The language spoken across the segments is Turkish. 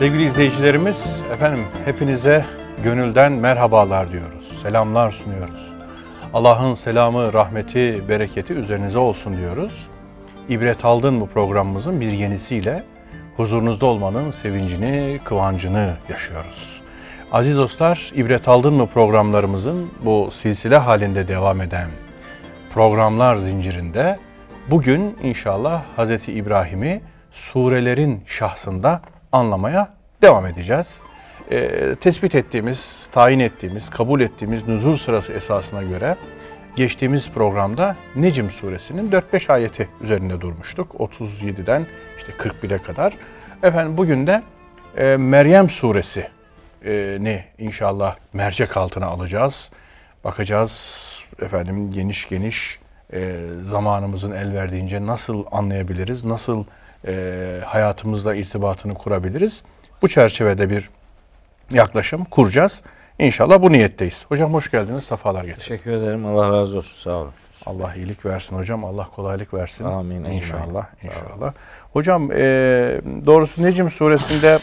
Sevgili izleyicilerimiz, efendim hepinize gönülden merhabalar diyoruz. Selamlar sunuyoruz. Allah'ın selamı, rahmeti, bereketi üzerinize olsun diyoruz. İbret aldın mı programımızın bir yenisiyle huzurunuzda olmanın sevincini, kıvancını yaşıyoruz. Aziz dostlar, İbret aldın mı programlarımızın bu silsile halinde devam eden programlar zincirinde bugün inşallah Hz. İbrahim'i surelerin şahsında anlamaya devam edeceğiz. Ee, tespit ettiğimiz, tayin ettiğimiz, kabul ettiğimiz nüzul sırası esasına göre geçtiğimiz programda Necim suresinin 4-5 ayeti üzerinde durmuştuk. 37'den işte 41'e kadar. Efendim bugün de e, Meryem suresi e, ne inşallah mercek altına alacağız. Bakacağız efendim geniş geniş e, zamanımızın el verdiğince nasıl anlayabiliriz, nasıl e, hayatımızla irtibatını kurabiliriz. Bu çerçevede bir yaklaşım kuracağız. İnşallah bu niyetteyiz. Hocam hoş geldiniz, safalar getirdiniz. Teşekkür ederim. Allah razı olsun. Sağ olun. Allah iyilik versin hocam. Allah kolaylık versin. Amin. İnşallah. İnşallah. Hocam e, doğrusu Necim suresinde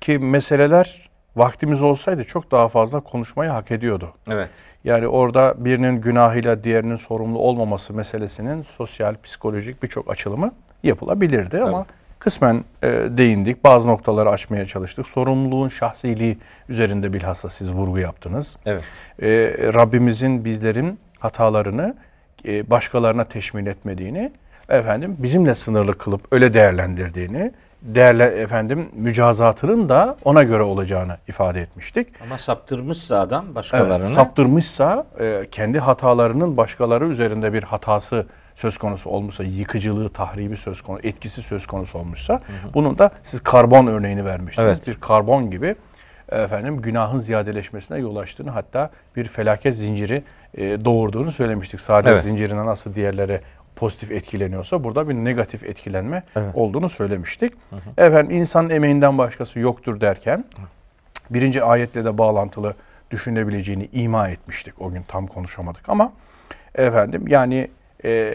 ki meseleler vaktimiz olsaydı çok daha fazla konuşmayı hak ediyordu. Evet. Yani orada birinin günahıyla diğerinin sorumlu olmaması meselesinin sosyal, psikolojik birçok açılımı yapılabilirdi ama kısmen e, değindik. Bazı noktaları açmaya çalıştık. Sorumluluğun şahsiliği üzerinde bilhassa siz vurgu yaptınız. Evet. E, Rabbimizin bizlerin hatalarını e, başkalarına teşmil etmediğini, efendim bizimle sınırlı kılıp öyle değerlendirdiğini, değerle efendim mücazatının da ona göre olacağını ifade etmiştik. Ama saptırmışsa adam başkalarını. Evet, saptırmışsa e, kendi hatalarının başkaları üzerinde bir hatası söz konusu olmuşsa, yıkıcılığı, tahribi söz konusu, etkisi söz konusu olmuşsa, bunun da siz karbon örneğini vermiştiniz. Evet. Bir karbon gibi efendim günahın ziyadeleşmesine yol açtığını hatta bir felaket zinciri e, doğurduğunu söylemiştik. Saadet Evet. zincirine nasıl diğerleri pozitif etkileniyorsa burada bir negatif etkilenme Evet. olduğunu söylemiştik. Efendim insan emeğinden başkası yoktur derken birinci ayetle de bağlantılı düşünebileceğini ima etmiştik. O gün tam konuşamadık ama efendim yani e,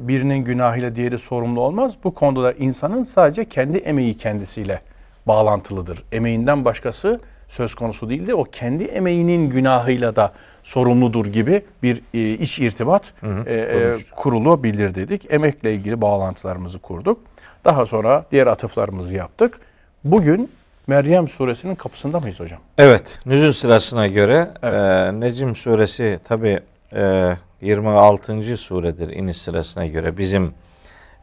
birinin günahıyla diğeri sorumlu olmaz. Bu konuda da insanın sadece kendi emeği kendisiyle bağlantılıdır. Emeğinden başkası söz konusu değildir. O kendi emeğinin günahıyla da sorumludur gibi bir e, iç irtibat e, e, kurulabilir dedik. Emekle ilgili bağlantılarımızı kurduk. Daha sonra diğer atıflarımızı yaptık. Bugün Meryem suresinin kapısında mıyız hocam? Evet. Nüzul sırasına göre Evet. e, Necim suresi tabi e, 26. suredir iniş sırasına göre bizim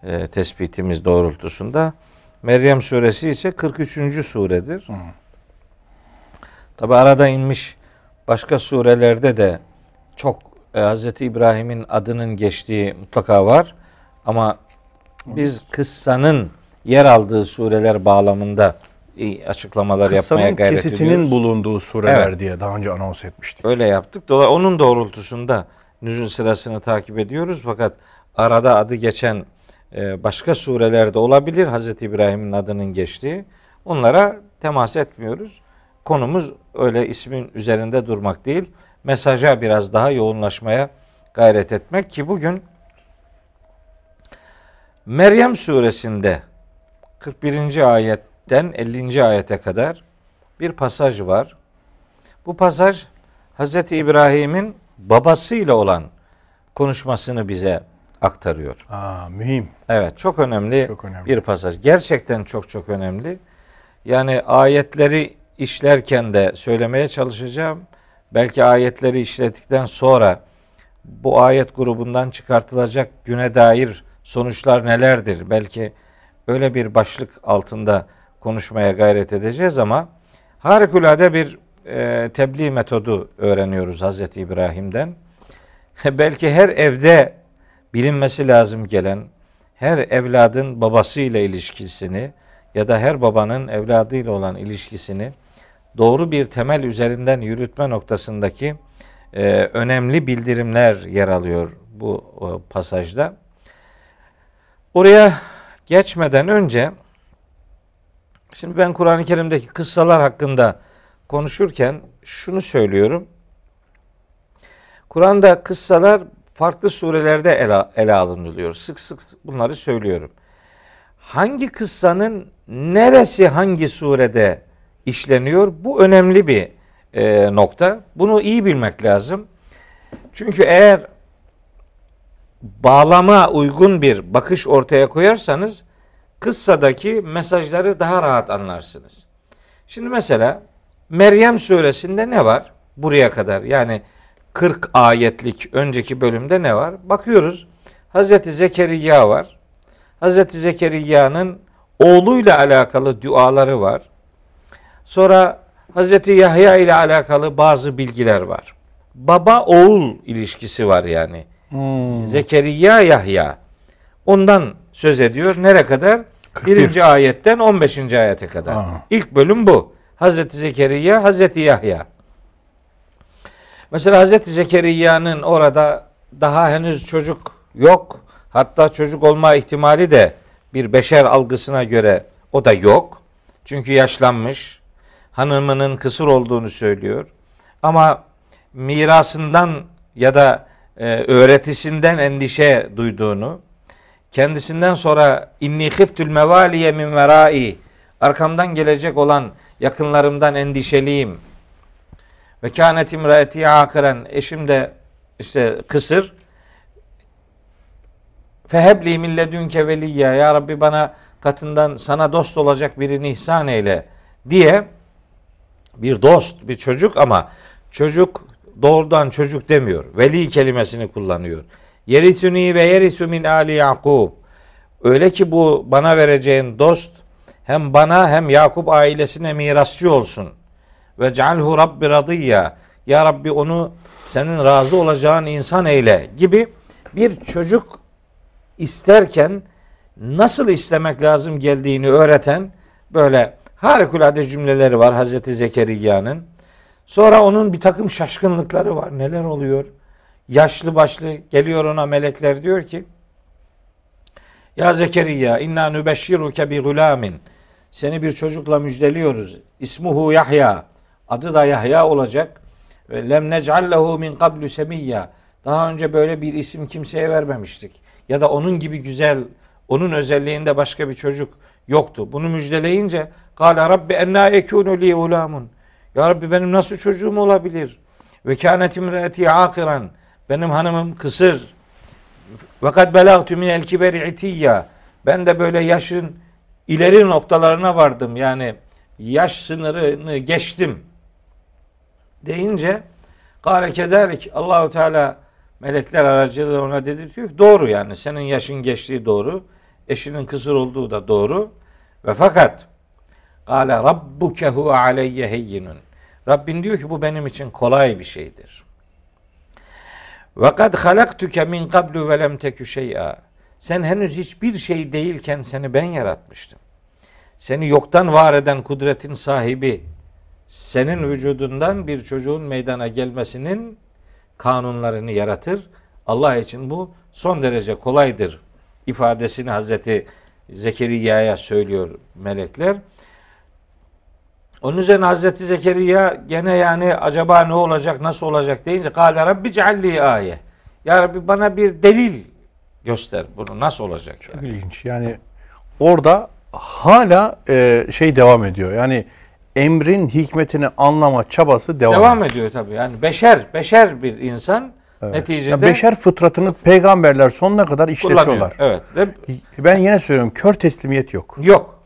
e, tespitimiz doğrultusunda. Meryem suresi ise 43. suredir. Tabi arada inmiş başka surelerde de çok e, Hz. İbrahim'in adının geçtiği mutlaka var. Ama biz kıssanın yer aldığı sureler bağlamında e, açıklamalar yapmaya Kıssanın gayret kesitinin ediyoruz. bulunduğu sureler Evet. diye daha önce anons etmiştik. Öyle yaptık. Dolayı onun doğrultusunda nüzul sırasını takip ediyoruz. Fakat arada adı geçen e, başka surelerde olabilir Hazreti İbrahim'in adının geçtiği. Onlara temas etmiyoruz. Konumuz öyle ismin üzerinde durmak değil. Mesaja biraz daha yoğunlaşmaya gayret etmek ki bugün Meryem suresinde 41. ayetten 50. ayete kadar bir pasaj var. Bu pasaj Hz. İbrahim'in babasıyla olan konuşmasını bize aktarıyor. Aa, mühim. Evet çok önemli, Çok önemli. bir pasaj. Gerçekten çok çok önemli. Yani ayetleri işlerken de söylemeye çalışacağım. Belki ayetleri işledikten sonra bu ayet grubundan çıkartılacak güne dair sonuçlar nelerdir? Belki öyle bir başlık altında konuşmaya gayret edeceğiz ama harikulade bir e, tebliğ metodu öğreniyoruz Hazreti İbrahim'den. Belki her evde bilinmesi lazım gelen her evladın babasıyla ilişkisini ya da her babanın evladıyla olan ilişkisini doğru bir temel üzerinden yürütme noktasındaki e, önemli bildirimler yer alıyor bu o, pasajda. Oraya geçmeden önce şimdi ben Kur'an-ı Kerim'deki kıssalar hakkında konuşurken şunu söylüyorum. Kur'an'da kıssalar farklı surelerde ele, ele alınılıyor. Sık sık bunları söylüyorum. Hangi kıssanın neresi hangi surede işleniyor? Bu önemli bir e, nokta. Bunu iyi bilmek lazım. Çünkü eğer bağlama uygun bir bakış ortaya koyarsanız kıssadaki mesajları daha rahat anlarsınız. Şimdi mesela Meryem suresinde ne var? Buraya kadar yani 40 ayetlik önceki bölümde ne var? Bakıyoruz. Hazreti Zekeriya var. Hazreti Zekeriya'nın oğluyla alakalı duaları var. Sonra Hazreti Yahya ile alakalı bazı bilgiler var. Baba oğul ilişkisi var yani. Hmm. Zekeriya Yahya. Ondan söz ediyor. Nere kadar? 41. Birinci ayetten 15. ayete kadar. Aa. İlk bölüm bu. Hazreti Zekeriya, Hazreti Yahya. Mesela Hazreti Zekeriya'nın orada daha henüz çocuk yok. Hatta çocuk olma ihtimali de bir beşer algısına göre o da yok. Çünkü yaşlanmış. Hanımının kısır olduğunu söylüyor. Ama mirasından ya da e, öğretisinden endişe duyduğunu, kendisinden sonra inni khiftül mevaliye min verai arkamdan gelecek olan yakınlarımdan endişeliyim. Ve kânet imraeti akiren eşim de işte kısır. Fehebli min ledünke veliyya ya Rabbi bana katından sana dost olacak birini ihsan eyle diye bir dost, bir çocuk ama çocuk doğrudan çocuk demiyor. Veli kelimesini kullanıyor. Yerisuni ve yerisu min ali Yakub. Öyle ki bu bana vereceğin dost hem bana hem Yakup ailesine mirasçı olsun. Ve cealhu rabbi radiyya. Ya Rabbi onu senin razı olacağın insan eyle gibi bir çocuk isterken nasıl istemek lazım geldiğini öğreten böyle harikulade cümleleri var Hazreti Zekeriya'nın. Sonra onun bir takım şaşkınlıkları var. Neler oluyor? Yaşlı başlı geliyor ona melekler diyor ki Ya Zekeriya inna nübeşşiruke bi gulamin. Seni bir çocukla müjdeliyoruz. İsmuhu Yahya. Adı da Yahya olacak. Ve lem nec'allehu min qablu semiyya. Daha önce böyle bir isim kimseye vermemiştik. Ya da onun gibi güzel, onun özelliğinde başka bir çocuk yoktu. Bunu müjdeleyince Kale Rabbi enna yekunu li ulamun. Ya Rabbi benim nasıl çocuğum olabilir? Ve kânet imreeti akiran. Benim hanımım kısır. Ve kad belagtu min el kiberi itiyya. Ben de böyle yaşın ileri noktalarına vardım. Yani yaş sınırını geçtim. Deyince Kale kederlik Allahu Teala melekler aracılığıyla ona dedi diyor ki, doğru yani senin yaşın geçtiği doğru. Eşinin kısır olduğu da doğru. Ve fakat Kale rabbuke huve aleyye heyyinun. Rabbin diyor ki bu benim için kolay bir şeydir. Ve kad halaktuke min qablu ve lem tekü şey'a. Sen henüz hiçbir şey değilken seni ben yaratmıştım. Seni yoktan var eden kudretin sahibi senin vücudundan bir çocuğun meydana gelmesinin kanunlarını yaratır. Allah için bu son derece kolaydır ifadesini Hazreti Zekeriya'ya söylüyor melekler. Onun üzerine Hazreti Zekeriya gene yani acaba ne olacak, nasıl olacak deyince Kale Rabbi cealli aye. Ya Rabbi bana bir delil göster bunu nasıl olacak Çok yani. ilginç. Yani orada hala e, şey devam ediyor. Yani emrin hikmetini anlama çabası devam, Devam ediyor. ediyor tabii. Yani beşer, beşer bir insan Evet. neticede Ya beşer fıtratını peygamberler sonuna kadar işletiyorlar. Evet. Ve Ben yine söylüyorum kör teslimiyet yok. yok.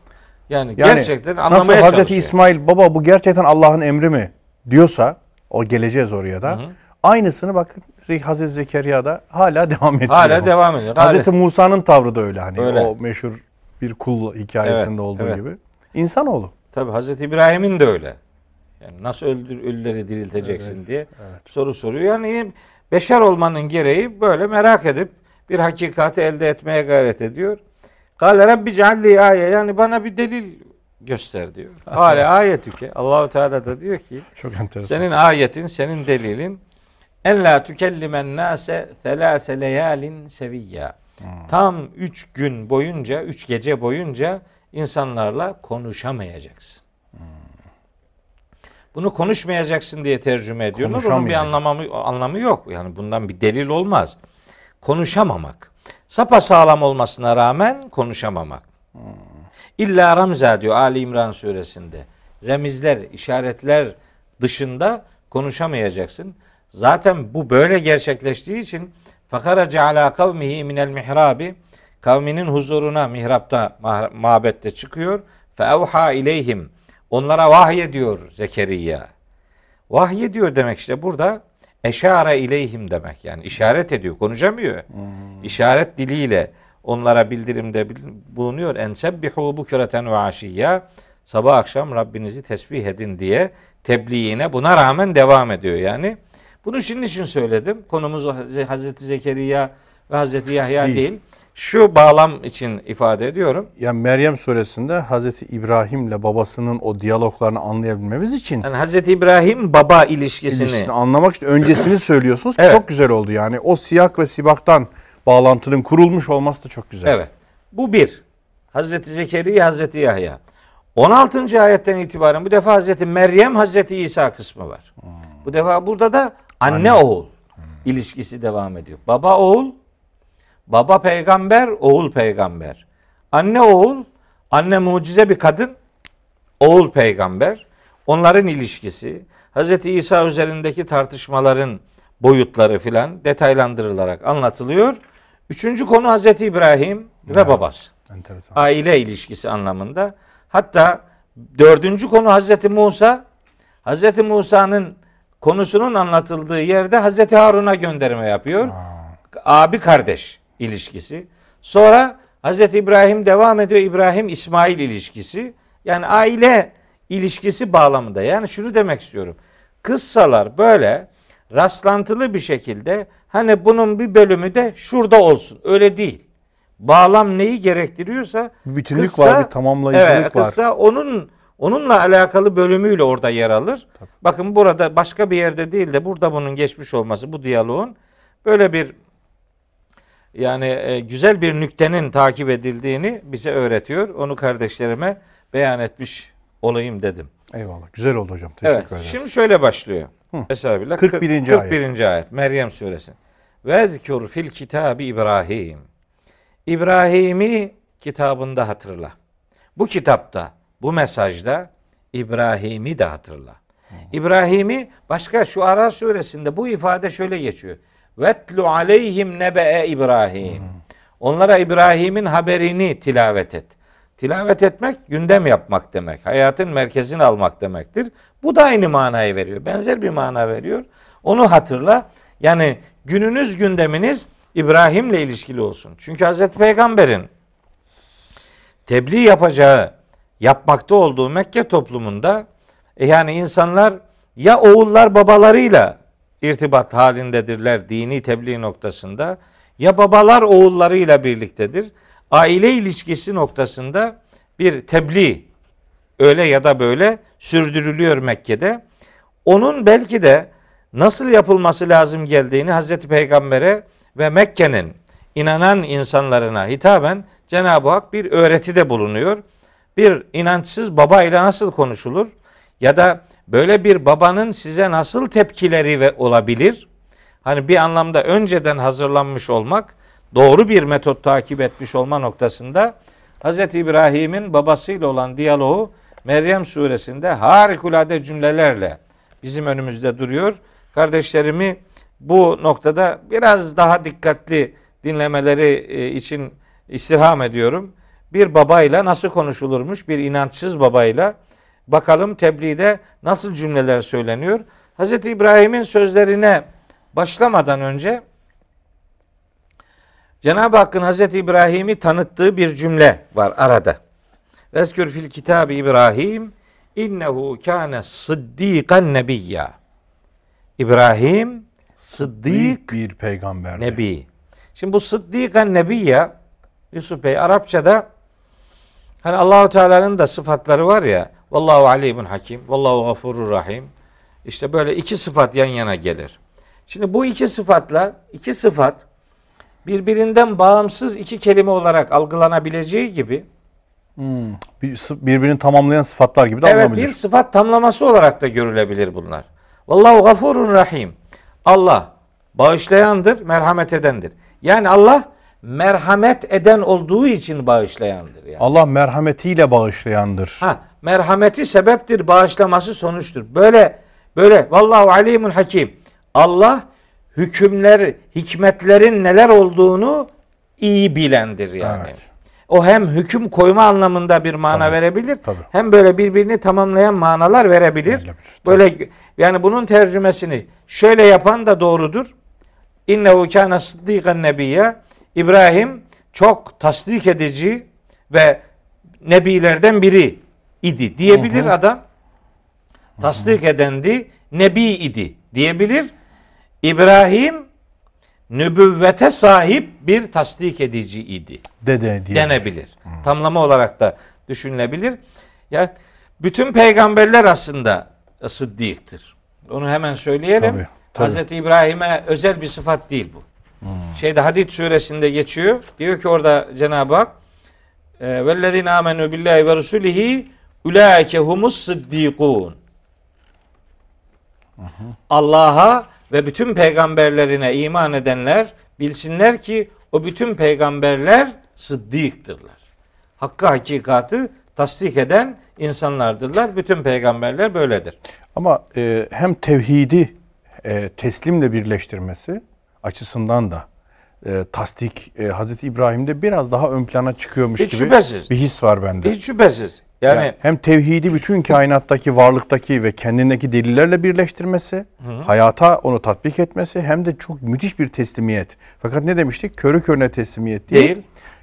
Yani, Yani gerçekten nasıl anlamaya Hazreti çalışıyor. İsmail baba bu gerçekten Allah'ın emri mi diyorsa o geleceğiz oraya da. Hı hı. Aynısını bakın Hazreti Zekeriya'da hala devam ediyor. Hala devam ediyor. Hala- Hazreti Musa'nın tavrı da öyle hani Öyle. o meşhur bir kul hikayesinde Evet, olduğu evet. gibi. İnsanoğlu. Tabi Hazreti İbrahim'in de öyle. Yani nasıl öldür, ölüleri dirilteceksin Evet, diye soru soruyor. Yani beşer olmanın gereği böyle merak edip bir hakikati elde etmeye gayret ediyor. Kale Rabbi cealli aye yani bana bir delil göster diyor. Kale ayetüke Allahu Teala da diyor ki Çok enteresan. senin ayetin, senin delilin en la tükellimen nase thelâse leyalin seviyya. Tam üç gün boyunca, üç gece boyunca insanlarla konuşamayacaksın. Bunu konuşmayacaksın diye tercüme ediyorlar. Bunun bir anlamı anlamı yok. Yani bundan bir delil olmaz. Konuşamamak. Sapa sağlam olmasına rağmen konuşamamak. İlla ramza diyor Ali İmran suresinde. Remizler, işaretler dışında konuşamayacaksın. Zaten bu böyle gerçekleştiği için fakaraca ala kavmihi minel mihrabi kavminin huzuruna mihrapta mabette çıkıyor. Fe evha ileyhim onlara vahiy diyor Zekeriya. Vahiy diyor demek işte burada eşare ileyhim demek yani işaret ediyor konuşamıyor. Hmm. İşaret diliyle onlara bildirimde bulunuyor. En sebbihu bukreten ve aşiyya sabah akşam Rabbinizi tesbih edin diye tebliğine buna rağmen devam ediyor yani. Bunu şunun için söyledim. Konumuz Hazreti Zekeriya ve Hazreti Yahya değil. değil. Şu bağlam için ifade ediyorum. Yani Meryem suresinde Hazreti İbrahim ile babasının o diyaloglarını anlayabilmemiz için yani Hazreti İbrahim baba ilişkisini, ilişkisini anlamak için öncesini söylüyorsunuz. evet. Çok güzel oldu yani. O siyak ve sibaktan bağlantının kurulmuş olması da çok güzel. Evet. Bu bir. Hazreti Zekeriya, Hazreti Yahya. 16. ayetten itibaren bu defa Hazreti Meryem, Hazreti İsa kısmı var. Hmm. Bu defa burada da anne, anne. oğul hmm. ilişkisi devam ediyor. Baba oğul, baba peygamber, oğul peygamber. Anne oğul, anne mucize bir kadın, oğul peygamber. Onların ilişkisi, Hazreti İsa üzerindeki tartışmaların boyutları filan detaylandırılarak anlatılıyor. Üçüncü konu Hazreti İbrahim ve evet. babası. Enteresan. Aile ilişkisi anlamında. Hatta dördüncü konu Hazreti Musa. Hazreti Musa'nın konusunun anlatıldığı yerde Hazreti Harun'a gönderme yapıyor. Aa. Abi kardeş ilişkisi. Sonra Hazreti İbrahim devam ediyor. İbrahim İsmail ilişkisi. Yani aile ilişkisi bağlamında. Yani şunu demek istiyorum. Kıssalar böyle rastlantılı bir şekilde hani bunun bir bölümü de şurada olsun. Öyle değil. Bağlam neyi gerektiriyorsa bütünlük kıssa, var, bir tamamlayıcılık evet, var. Kıssa onun onunla alakalı bölümüyle orada yer alır. Tabii. Bakın burada başka bir yerde değil de burada bunun geçmiş olması bu diyaloğun böyle bir yani e, güzel bir nüktenin takip edildiğini bize öğretiyor. Onu kardeşlerime beyan etmiş olayım dedim. Eyvallah. Güzel oldu hocam. Teşekkür evet, ederiz. Şimdi şöyle başlıyor. Estağfirullah. 41. 41. ayet. ayet. Meryem suresi. Vezkur fil kitabi İbrahim. İbrahim'i kitabında hatırla. Bu kitapta, bu mesajda İbrahim'i de hatırla. İbrahim'i başka şu Ara suresinde bu ifade şöyle geçiyor. Vetlu aleyhim nebe'e İbrahim. Onlara İbrahim'in haberini tilavet et. Tilavet etmek gündem yapmak demek. Hayatın merkezini almak demektir. Bu da aynı manayı veriyor. Benzer bir mana veriyor. Onu hatırla. Yani gününüz gündeminiz İbrahim'le ilişkili olsun. Çünkü Hazreti Peygamber'in tebliğ yapacağı, yapmakta olduğu Mekke toplumunda e yani insanlar ya oğullar babalarıyla irtibat halindedirler dini tebliğ noktasında ya babalar oğullarıyla birliktedir. Aile ilişkisi noktasında bir tebliğ öyle ya da böyle sürdürülüyor Mekke'de. Onun belki de nasıl yapılması lazım geldiğini Hazreti Peygamber'e ve Mekke'nin inanan insanlarına hitaben Cenab-ı Hak bir öğretide bulunuyor. Bir inançsız baba ile nasıl konuşulur? Ya da böyle bir babanın size nasıl tepkileri ve olabilir? Hani bir anlamda önceden hazırlanmış olmak, doğru bir metot takip etmiş olma noktasında Hz. İbrahim'in babasıyla olan diyaloğu Meryem suresinde harikulade cümlelerle bizim önümüzde duruyor. Kardeşlerimi bu noktada biraz daha dikkatli dinlemeleri e, için istirham ediyorum. Bir babayla nasıl konuşulurmuş? Bir inançsız babayla bakalım tebliğde nasıl cümleler söyleniyor? Hz. İbrahim'in sözlerine başlamadan önce Cenab-ı Hakk'ın Hz. İbrahim'i tanıttığı bir cümle var arada. Vezkür fil kitabı İbrahim innehu kâne sıddikan nebiyya. İbrahim sıddık bir peygamber. Nebi. Şimdi bu sıddikan nebiyya Yusuf Bey Arapçada hani Allahu Teala'nın da sıfatları var ya vallahu alimun hakim vallahu gafurur rahim işte böyle iki sıfat yan yana gelir. Şimdi bu iki sıfatlar iki sıfat birbirinden bağımsız iki kelime olarak algılanabileceği gibi Hmm. birbirini tamamlayan sıfatlar gibi de evet, anılabilir. Evet bir sıfat tamlaması olarak da görülebilir bunlar. Vallahu gafurun rahim. Allah bağışlayandır, merhamet edendir. Yani Allah merhamet eden olduğu için bağışlayandır yani. Allah merhametiyle bağışlayandır. Ha, merhameti sebeptir, bağışlaması sonuçtur. Böyle böyle vallahu alimun hakim. Allah hükümler, hikmetlerin neler olduğunu iyi bilendir yani. Evet. O hem hüküm koyma anlamında bir mana Tabii, verebilir. tabii. Hem böyle birbirini tamamlayan manalar verebilir. Verilebilir, Böyle yani bunun tercümesini şöyle yapan da doğrudur. İnnehu kana sıddıkan nebiyye. İbrahim çok tasdik edici ve nebilerden biri idi diyebilir adam. Tasdik edendi, nebi idi diyebilir. İbrahim nübüvvete sahip bir tasdik edici idi Dede diye. denebilir. Tamlama olarak da düşünülebilir. Ya bütün peygamberler aslında sıddıktır. Onu hemen söyleyelim. Tabii, tabii. Hazreti İbrahim'e özel bir sıfat değil bu. Şeyde Hadid suresinde geçiyor. Diyor ki orada Cenab-ı Hak e, vellezine amenu billahi ve rusulihi ulaike humus sıddikun. Allah'a ve bütün peygamberlerine iman edenler bilsinler ki o bütün peygamberler sıddıktırlar. Hakkı hakikatı tasdik eden insanlardırlar. Bütün peygamberler böyledir. Ama e, hem tevhidi e, teslimle birleştirmesi açısından da e, tasdik e, Hazreti İbrahim'de biraz daha ön plana çıkıyormuş Hiç gibi şüphesiz. bir his var bende. Hiç şüphesiz. Yani, Yani hem tevhidi bütün kainattaki varlıktaki ve kendindeki delillerle birleştirmesi, hayata onu tatbik etmesi hem de çok müthiş bir teslimiyet. Fakat ne demiştik? Körü körüne teslimiyet değil. Değil.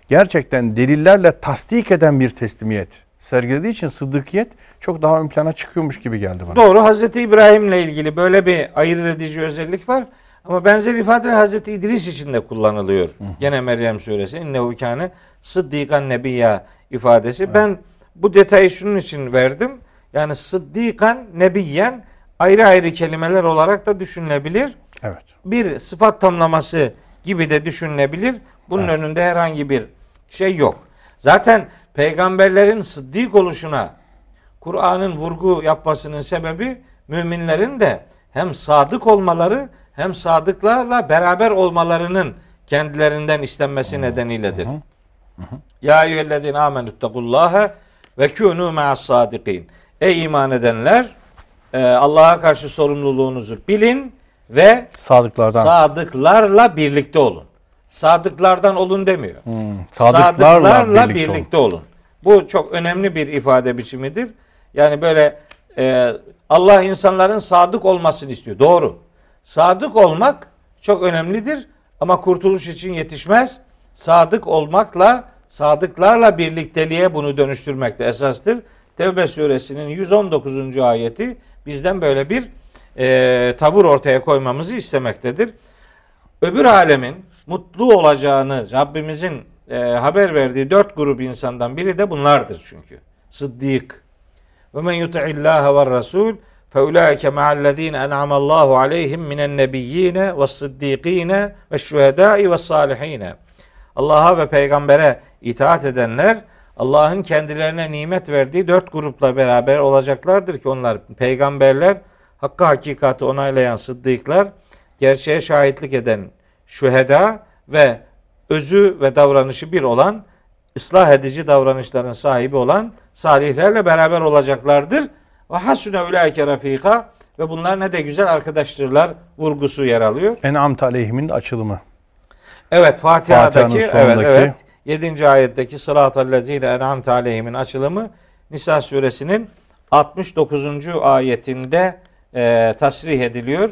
Gerçekten delillerle tasdik eden bir teslimiyet sergilediği için sıddıkiyet çok daha ön plana çıkıyormuş gibi geldi bana. Doğru Hazreti İbrahim'le ilgili böyle bir ayırt edici özellik var. Ama benzer ifadeler Hazreti İdris için de kullanılıyor. Gene Meryem suresi innehu kâne sıddikan nebiyya ifadesi. Ben bu detayı şunun için verdim. Yani sıddikan nebiyyen ayrı ayrı kelimeler olarak da düşünülebilir. Evet. Bir sıfat tamlaması gibi de düşünülebilir. Bunun önünde herhangi bir şey yok. Zaten peygamberlerin sıddık oluşuna Kur'an'ın vurgu yapmasının sebebi müminlerin de hem sadık olmaları hem sadıklarla beraber olmalarının kendilerinden istenmesi nedeniyledir. Ya eyyühellezine amenüttekullâhe ve kûnû ma'as sadikin. Ey iman edenler e, Allah'a karşı sorumluluğunuzu bilin ve Sadıklardan. sadıklarla birlikte olun. Sadıklardan olun demiyor. Hmm, sadıklarla, birlikte, olun. olun. Bu çok önemli bir ifade biçimidir. Yani böyle e, Allah insanların sadık olmasını istiyor. Doğru. Sadık olmak çok önemlidir ama kurtuluş için yetişmez. Sadık olmakla sadıklarla birlikteliğe bunu dönüştürmek de esastır. Tevbe suresinin 119. ayeti bizden böyle bir e, tavır ortaya koymamızı istemektedir. Öbür alemin mutlu olacağını Rabbimizin e, haber verdiği dört grup insandan biri de bunlardır çünkü. Sıddık. Ve men yuti'illaha ve rasul ma'allezine en'amallahu aleyhim minen nebiyyine ve sıddikine ve şühedai ve salihine. Allah'a ve peygambere itaat edenler Allah'ın kendilerine nimet verdiği dört grupla beraber olacaklardır ki onlar peygamberler, hakkı hakikati onaylayan sıddıklar, gerçeğe şahitlik eden şüheda ve özü ve davranışı bir olan ıslah edici davranışların sahibi olan salihlerle beraber olacaklardır. Ve hasune ulaike rafika ve bunlar ne de güzel arkadaştırlar vurgusu yer alıyor. En'amt aleyhimin açılımı. Evet Fatiha'daki evet evet 7. ayetteki sıratal lezine en'amte aleyhimin açılımı Nisa suresinin 69. ayetinde e, tasrih ediliyor.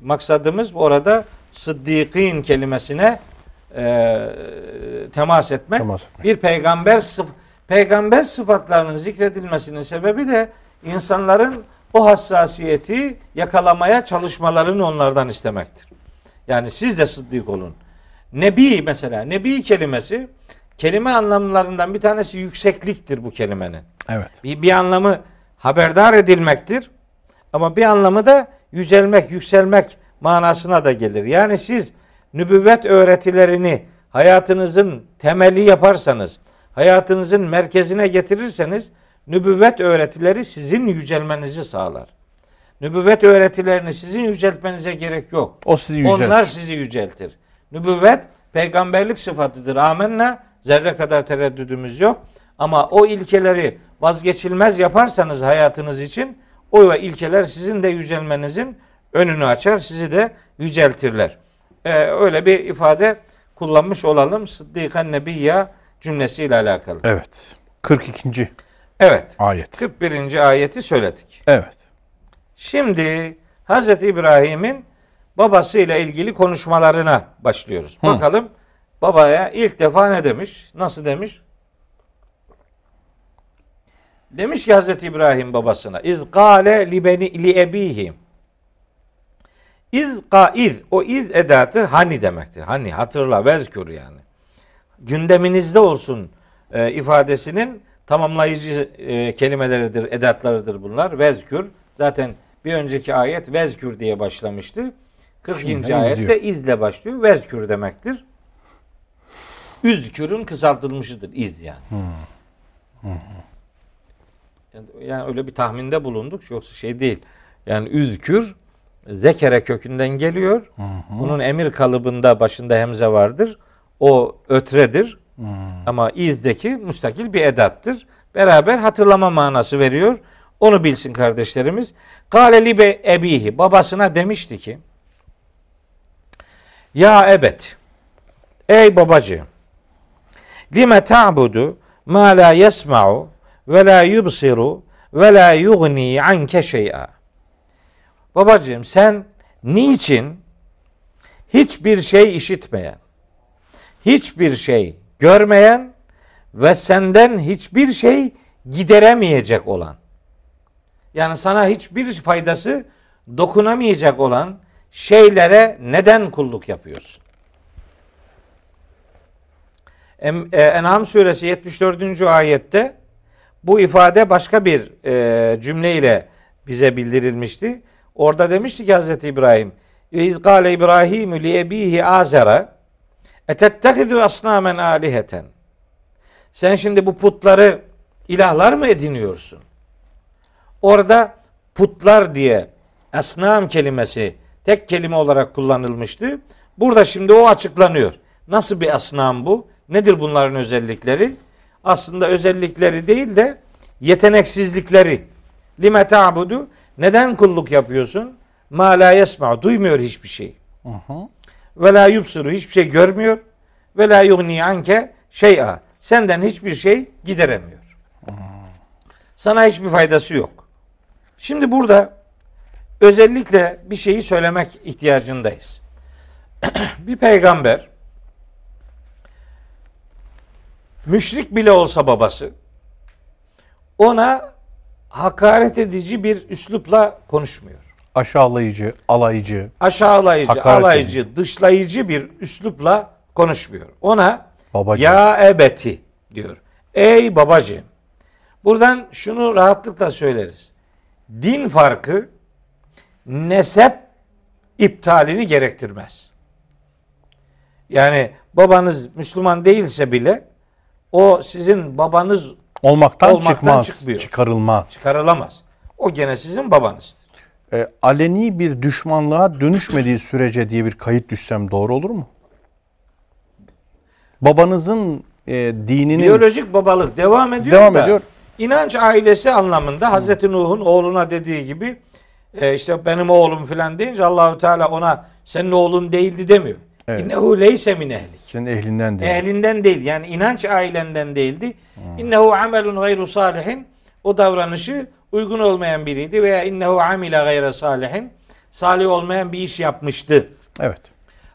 Maksadımız orada sıddıkîn kelimesine e, temas etmek. Temas etmek. Bir peygamber sıf- peygamber sıfatlarının zikredilmesinin sebebi de insanların o hassasiyeti yakalamaya çalışmalarını onlardan istemektir. Yani siz de sıddık olun. Nebi mesela, nebi kelimesi kelime anlamlarından bir tanesi yüksekliktir bu kelimenin. Evet. Bir, bir anlamı haberdar edilmektir. Ama bir anlamı da yücelmek, yükselmek manasına da gelir. Yani siz nübüvvet öğretilerini hayatınızın temeli yaparsanız, hayatınızın merkezine getirirseniz nübüvvet öğretileri sizin yücelmenizi sağlar. Nübüvvet öğretilerini sizin yüceltmenize gerek yok. O sizi yüceltir. Onlar sizi yüceltir. Nübüvvet peygamberlik sıfatıdır. Amenna zerre kadar tereddüdümüz yok. Ama o ilkeleri vazgeçilmez yaparsanız hayatınız için o ilkeler sizin de yücelmenizin önünü açar, sizi de yüceltirler. Ee, öyle bir ifade kullanmış olalım. Sıddıkan Nebiyya cümlesiyle alakalı. Evet. 42. Evet. ayet. 41. ayeti söyledik. Evet. Şimdi Hz. İbrahim'in babasıyla ilgili konuşmalarına başlıyoruz. Hı. Bakalım babaya ilk defa ne demiş? Nasıl demiş? Demiş ki Hz. İbrahim babasına iz gale li beni li ebihi iz iz o iz edatı hani demektir. Hani hatırla vezkür yani. Gündeminizde olsun e, ifadesinin tamamlayıcı e, kelimeleridir, edatlarıdır bunlar. Vezkür zaten bir önceki ayet vezkür diye başlamıştı. 40. Şimdi ayette izliyor. izle başlıyor. Vezkür demektir. Üzkürün kısaltılmışıdır iz yani. Yani, yani öyle bir tahminde bulunduk yoksa şey değil. Yani üzkür zekere kökünden geliyor. Bunun emir kalıbında başında hemze vardır. O ötredir. Ama izdeki müstakil bir edattır. Beraber hatırlama manası veriyor. Onu bilsin kardeşlerimiz. Kale libe ebihi babasına demişti ki Ya ebet Ey babacığım lime ta'budu ma la yesma'u ve la yubsiru ve la yugni anke şey'a. Babacığım sen niçin hiçbir şey işitmeyen, hiçbir şey görmeyen ve senden hiçbir şey gideremeyecek olan yani sana hiçbir faydası dokunamayacak olan şeylere neden kulluk yapıyorsun? E, En'am suresi 74. ayette bu ifade başka bir e, cümle ile bize bildirilmişti. Orada demişti ki Hazreti İbrahim ve iz gâle İbrahimü li ebihi azera etettehidu asnamen aliheten sen şimdi bu putları ilahlar mı ediniyorsun? Orada putlar diye esnam kelimesi tek kelime olarak kullanılmıştı. Burada şimdi o açıklanıyor. Nasıl bir asnam bu? Nedir bunların özellikleri? Aslında özellikleri değil de yeteneksizlikleri. Lime ta'budu? Neden kulluk yapıyorsun? Ma la yesma. Duymuyor hiçbir şey. Ve la yubsuru. Hiçbir şey görmüyor. Ve la yugni anke şey'a. Senden hiçbir şey gideremiyor. Sana hiçbir faydası yok. Şimdi burada özellikle bir şeyi söylemek ihtiyacındayız. bir peygamber müşrik bile olsa babası ona hakaret edici bir üslupla konuşmuyor. Aşağılayıcı, alaycı. Aşağılayıcı, Hakaret alaycı, dışlayıcı bir üslupla konuşmuyor. Ona Babacığım. ya ebeti diyor. Ey babacığım. Buradan şunu rahatlıkla söyleriz. Din farkı nesep iptalini gerektirmez. Yani babanız Müslüman değilse bile o sizin babanız Olmaktan, Olmaktan çıkmaz, çıkmıyor. çıkarılmaz. çıkarılamaz. O gene sizin babanızdır. E, aleni bir düşmanlığa dönüşmediği sürece diye bir kayıt düşsem doğru olur mu? Babanızın e, dininin Biyolojik babalık devam ediyor Devam da ediyor. inanç ailesi anlamında Hazreti Nuh'un oğluna dediği gibi e, işte benim oğlum filan deyince Allahu Teala ona senin oğlun değildi demiyor. Evet. İnnehu leyse min ehlik. senin ehlinden değil. Ehlinden değil yani inanç ailenden değildi. İnnehu amelun gayru salihin. O davranışı uygun olmayan biriydi veya innehu amile gayre salihin. Salih olmayan bir iş yapmıştı. Evet.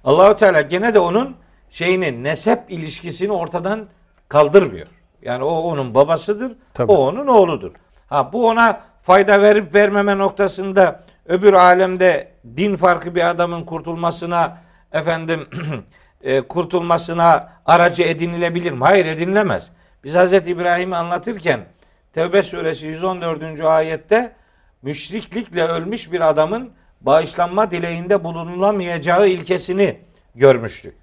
Allahu Teala gene de onun şeyini nesep ilişkisini ortadan kaldırmıyor. Yani o onun babasıdır, Tabii. o onun oğludur. Ha bu ona fayda verip vermeme noktasında öbür alemde din farkı bir adamın kurtulmasına efendim e, kurtulmasına aracı edinilebilir mi? Hayır edinilemez. Biz Hz. İbrahim'i anlatırken Tevbe suresi 114. ayette müşriklikle ölmüş bir adamın bağışlanma dileğinde bulunulamayacağı ilkesini görmüştük.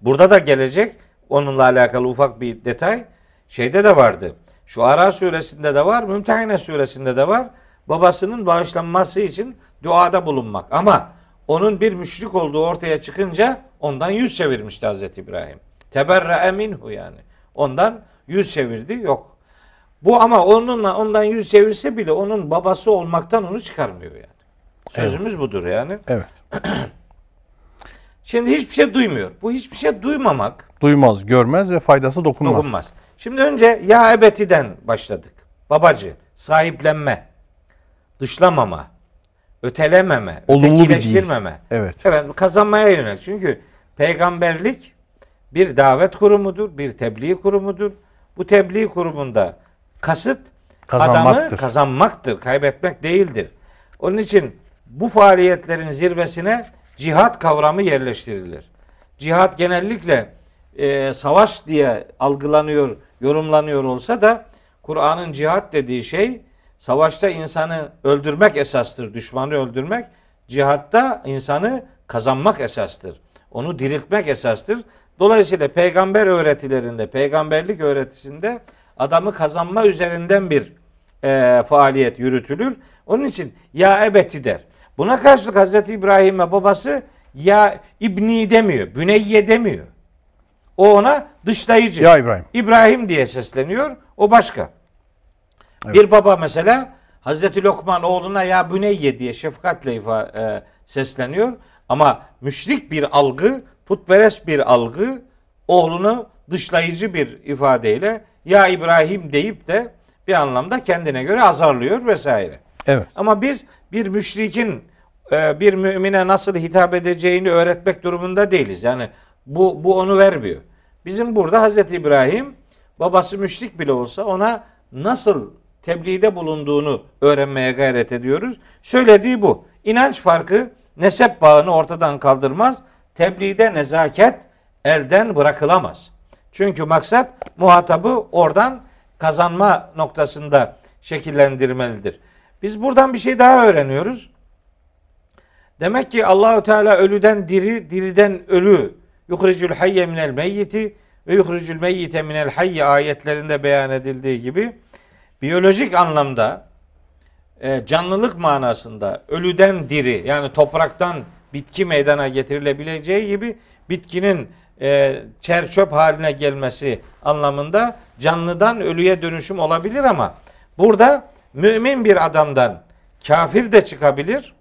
Burada da gelecek onunla alakalı ufak bir detay şeyde de vardı. Şu Ara suresinde de var, Mümtehine suresinde de var. Babasının bağışlanması için duada bulunmak. Ama onun bir müşrik olduğu ortaya çıkınca ondan yüz çevirmişti Hazreti İbrahim. Teberre minhu yani. Ondan yüz çevirdi yok. Bu ama onunla ondan yüz çevirse bile onun babası olmaktan onu çıkarmıyor yani. Sözümüz budur yani. Evet. Şimdi hiçbir şey duymuyor. Bu hiçbir şey duymamak Duymaz, görmez ve faydası dokunmaz. dokunmaz. Şimdi önce ya ebetiden başladık. Babacı, sahiplenme, dışlamama, ötelememe, Olumlu bir. Evet. Evet kazanmaya yönel. Çünkü peygamberlik bir davet kurumudur, bir tebliğ kurumudur. Bu tebliğ kurumunda kasıt adamı Kazanmaktır. kazanmaktır, kaybetmek değildir. Onun için bu faaliyetlerin zirvesine cihat kavramı yerleştirilir. Cihat genellikle e, savaş diye algılanıyor, yorumlanıyor olsa da Kur'an'ın cihat dediği şey savaşta insanı öldürmek esastır, düşmanı öldürmek. Cihatta insanı kazanmak esastır. Onu diriltmek esastır. Dolayısıyla peygamber öğretilerinde, peygamberlik öğretisinde adamı kazanma üzerinden bir e, faaliyet yürütülür. Onun için ya ebeti der. Buna karşılık Hazreti İbrahim'e babası ya İbni demiyor, Büneyye demiyor. O ona dışlayıcı. Ya İbrahim. İbrahim diye sesleniyor. O başka. Bir baba mesela Hazreti Lokman oğluna ya Büneyye diye şefkatle ifa, e, sesleniyor. Ama müşrik bir algı, putperest bir algı oğlunu dışlayıcı bir ifadeyle ya İbrahim deyip de bir anlamda kendine göre azarlıyor vesaire. Evet. Ama biz bir müşrikin e, bir mümine nasıl hitap edeceğini öğretmek durumunda değiliz. Yani bu bu onu vermiyor. Bizim burada Hazreti İbrahim babası müşrik bile olsa ona nasıl tebliğde bulunduğunu öğrenmeye gayret ediyoruz. Söylediği bu. İnanç farkı nesep bağını ortadan kaldırmaz. Tebliğde nezaket elden bırakılamaz. Çünkü maksat muhatabı oradan kazanma noktasında şekillendirmelidir. Biz buradan bir şey daha öğreniyoruz. Demek ki Allahü Teala ölüden diri, diriden ölü, yuhricül hayye minel meyyiti ve yuhricül meyyite minel hayye ayetlerinde beyan edildiği gibi biyolojik anlamda e, canlılık manasında ölüden diri yani topraktan bitki meydana getirilebileceği gibi bitkinin e, çer çöp haline gelmesi anlamında canlıdan ölüye dönüşüm olabilir ama burada mümin bir adamdan kafir de çıkabilir.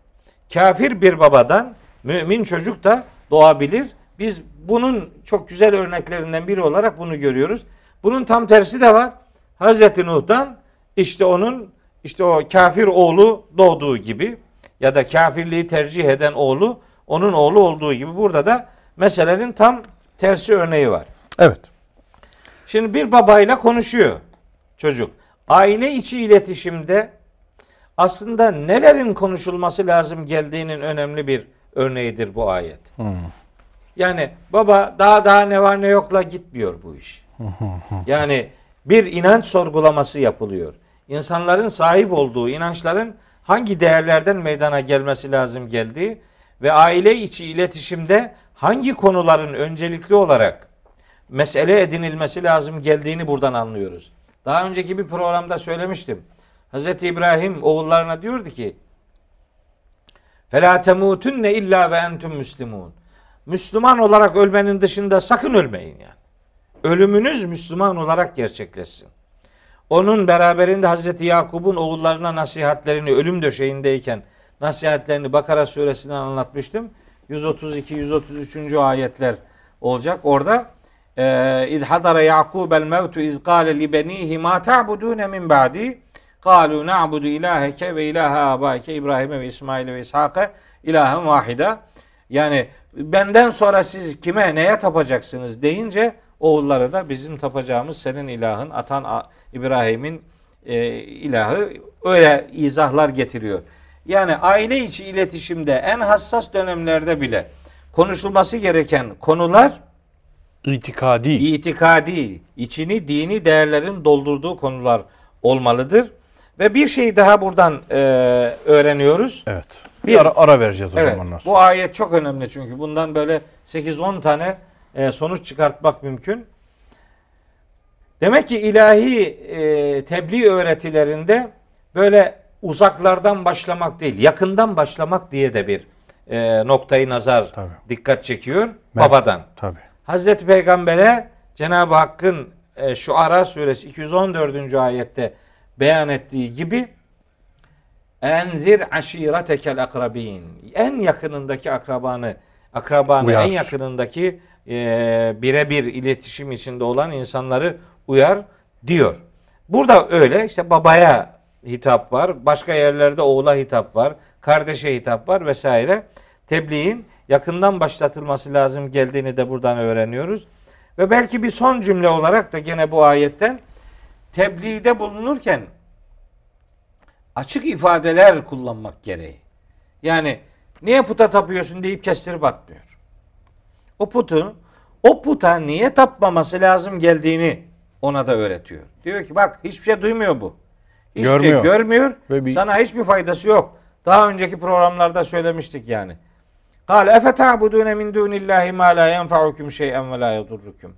Kafir bir babadan mümin çocuk da doğabilir. Biz bunun çok güzel örneklerinden biri olarak bunu görüyoruz. Bunun tam tersi de var. Hazreti Nuh'tan işte onun işte o kafir oğlu doğduğu gibi ya da kafirliği tercih eden oğlu onun oğlu olduğu gibi burada da meselenin tam tersi örneği var. Evet. Şimdi bir babayla konuşuyor çocuk. Aile içi iletişimde aslında nelerin konuşulması lazım geldiğinin önemli bir örneğidir bu ayet. Yani baba daha daha ne var ne yokla gitmiyor bu iş. Yani bir inanç sorgulaması yapılıyor. İnsanların sahip olduğu inançların hangi değerlerden meydana gelmesi lazım geldiği ve aile içi iletişimde hangi konuların öncelikli olarak mesele edinilmesi lazım geldiğini buradan anlıyoruz. Daha önceki bir programda söylemiştim. Hz. İbrahim oğullarına diyordu ki فَلَا تَمُوتُنَّ illa ve entum müslimun. Müslüman olarak ölmenin dışında sakın ölmeyin yani. Ölümünüz Müslüman olarak gerçekleşsin. Onun beraberinde Hazreti Yakub'un oğullarına nasihatlerini ölüm döşeğindeyken nasihatlerini Bakara suresinden anlatmıştım. 132-133. ayetler olacak. Orada İz hadara Yakubel mevtu iz kâle li benihi ma ta'budûne min ba'di Kalu na'budu ilaheke ve ilahe abaike İbrahim'e ve İsmail ve İshak'e ilahen vahida. Yani benden sonra siz kime neye tapacaksınız deyince oğulları da bizim tapacağımız senin ilahın atan İbrahim'in e, ilahı öyle izahlar getiriyor. Yani aile içi iletişimde en hassas dönemlerde bile konuşulması gereken konular İtikadi. itikadi, içini dini değerlerin doldurduğu konular olmalıdır. Ve bir şey daha buradan e, öğreniyoruz. Evet. Bir, Bir- ara, ara vereceğiz o Evet, zaman nasıl? bu ayet çok önemli çünkü bundan böyle 8-10 tane e, sonuç çıkartmak mümkün. Demek ki ilahi e, tebliğ öğretilerinde böyle uzaklardan başlamak değil, yakından başlamak diye de bir e, noktayı nazar Tabii. dikkat çekiyor Mer- babadan. Tabii. Hazreti Peygamber'e Cenab-ı Hakk'ın e, şu Ara suresi 214. ayette beyan ettiği gibi enzir aşiretekel akrabin en yakınındaki akrabanı akrabanı Uyar. en yakınındaki e, birebir iletişim içinde olan insanları uyar diyor. Burada öyle işte babaya hitap var. Başka yerlerde oğula hitap var. Kardeşe hitap var vesaire. Tebliğin yakından başlatılması lazım geldiğini de buradan öğreniyoruz. Ve belki bir son cümle olarak da gene bu ayetten tebliğde bulunurken açık ifadeler kullanmak gereği. Yani niye puta tapıyorsun deyip kestirip atmıyor. O putu o puta niye tapmaması lazım geldiğini ona da öğretiyor. Diyor ki bak hiçbir şey duymuyor bu. Hiçbir Görmüyor. şey görmüyor. Ve bir- Sana hiçbir faydası yok. Daha önceki programlarda söylemiştik yani. Kale efe ta'budune min dunillahi ma la yenfa'ukum şey'en ve la yedurrukum.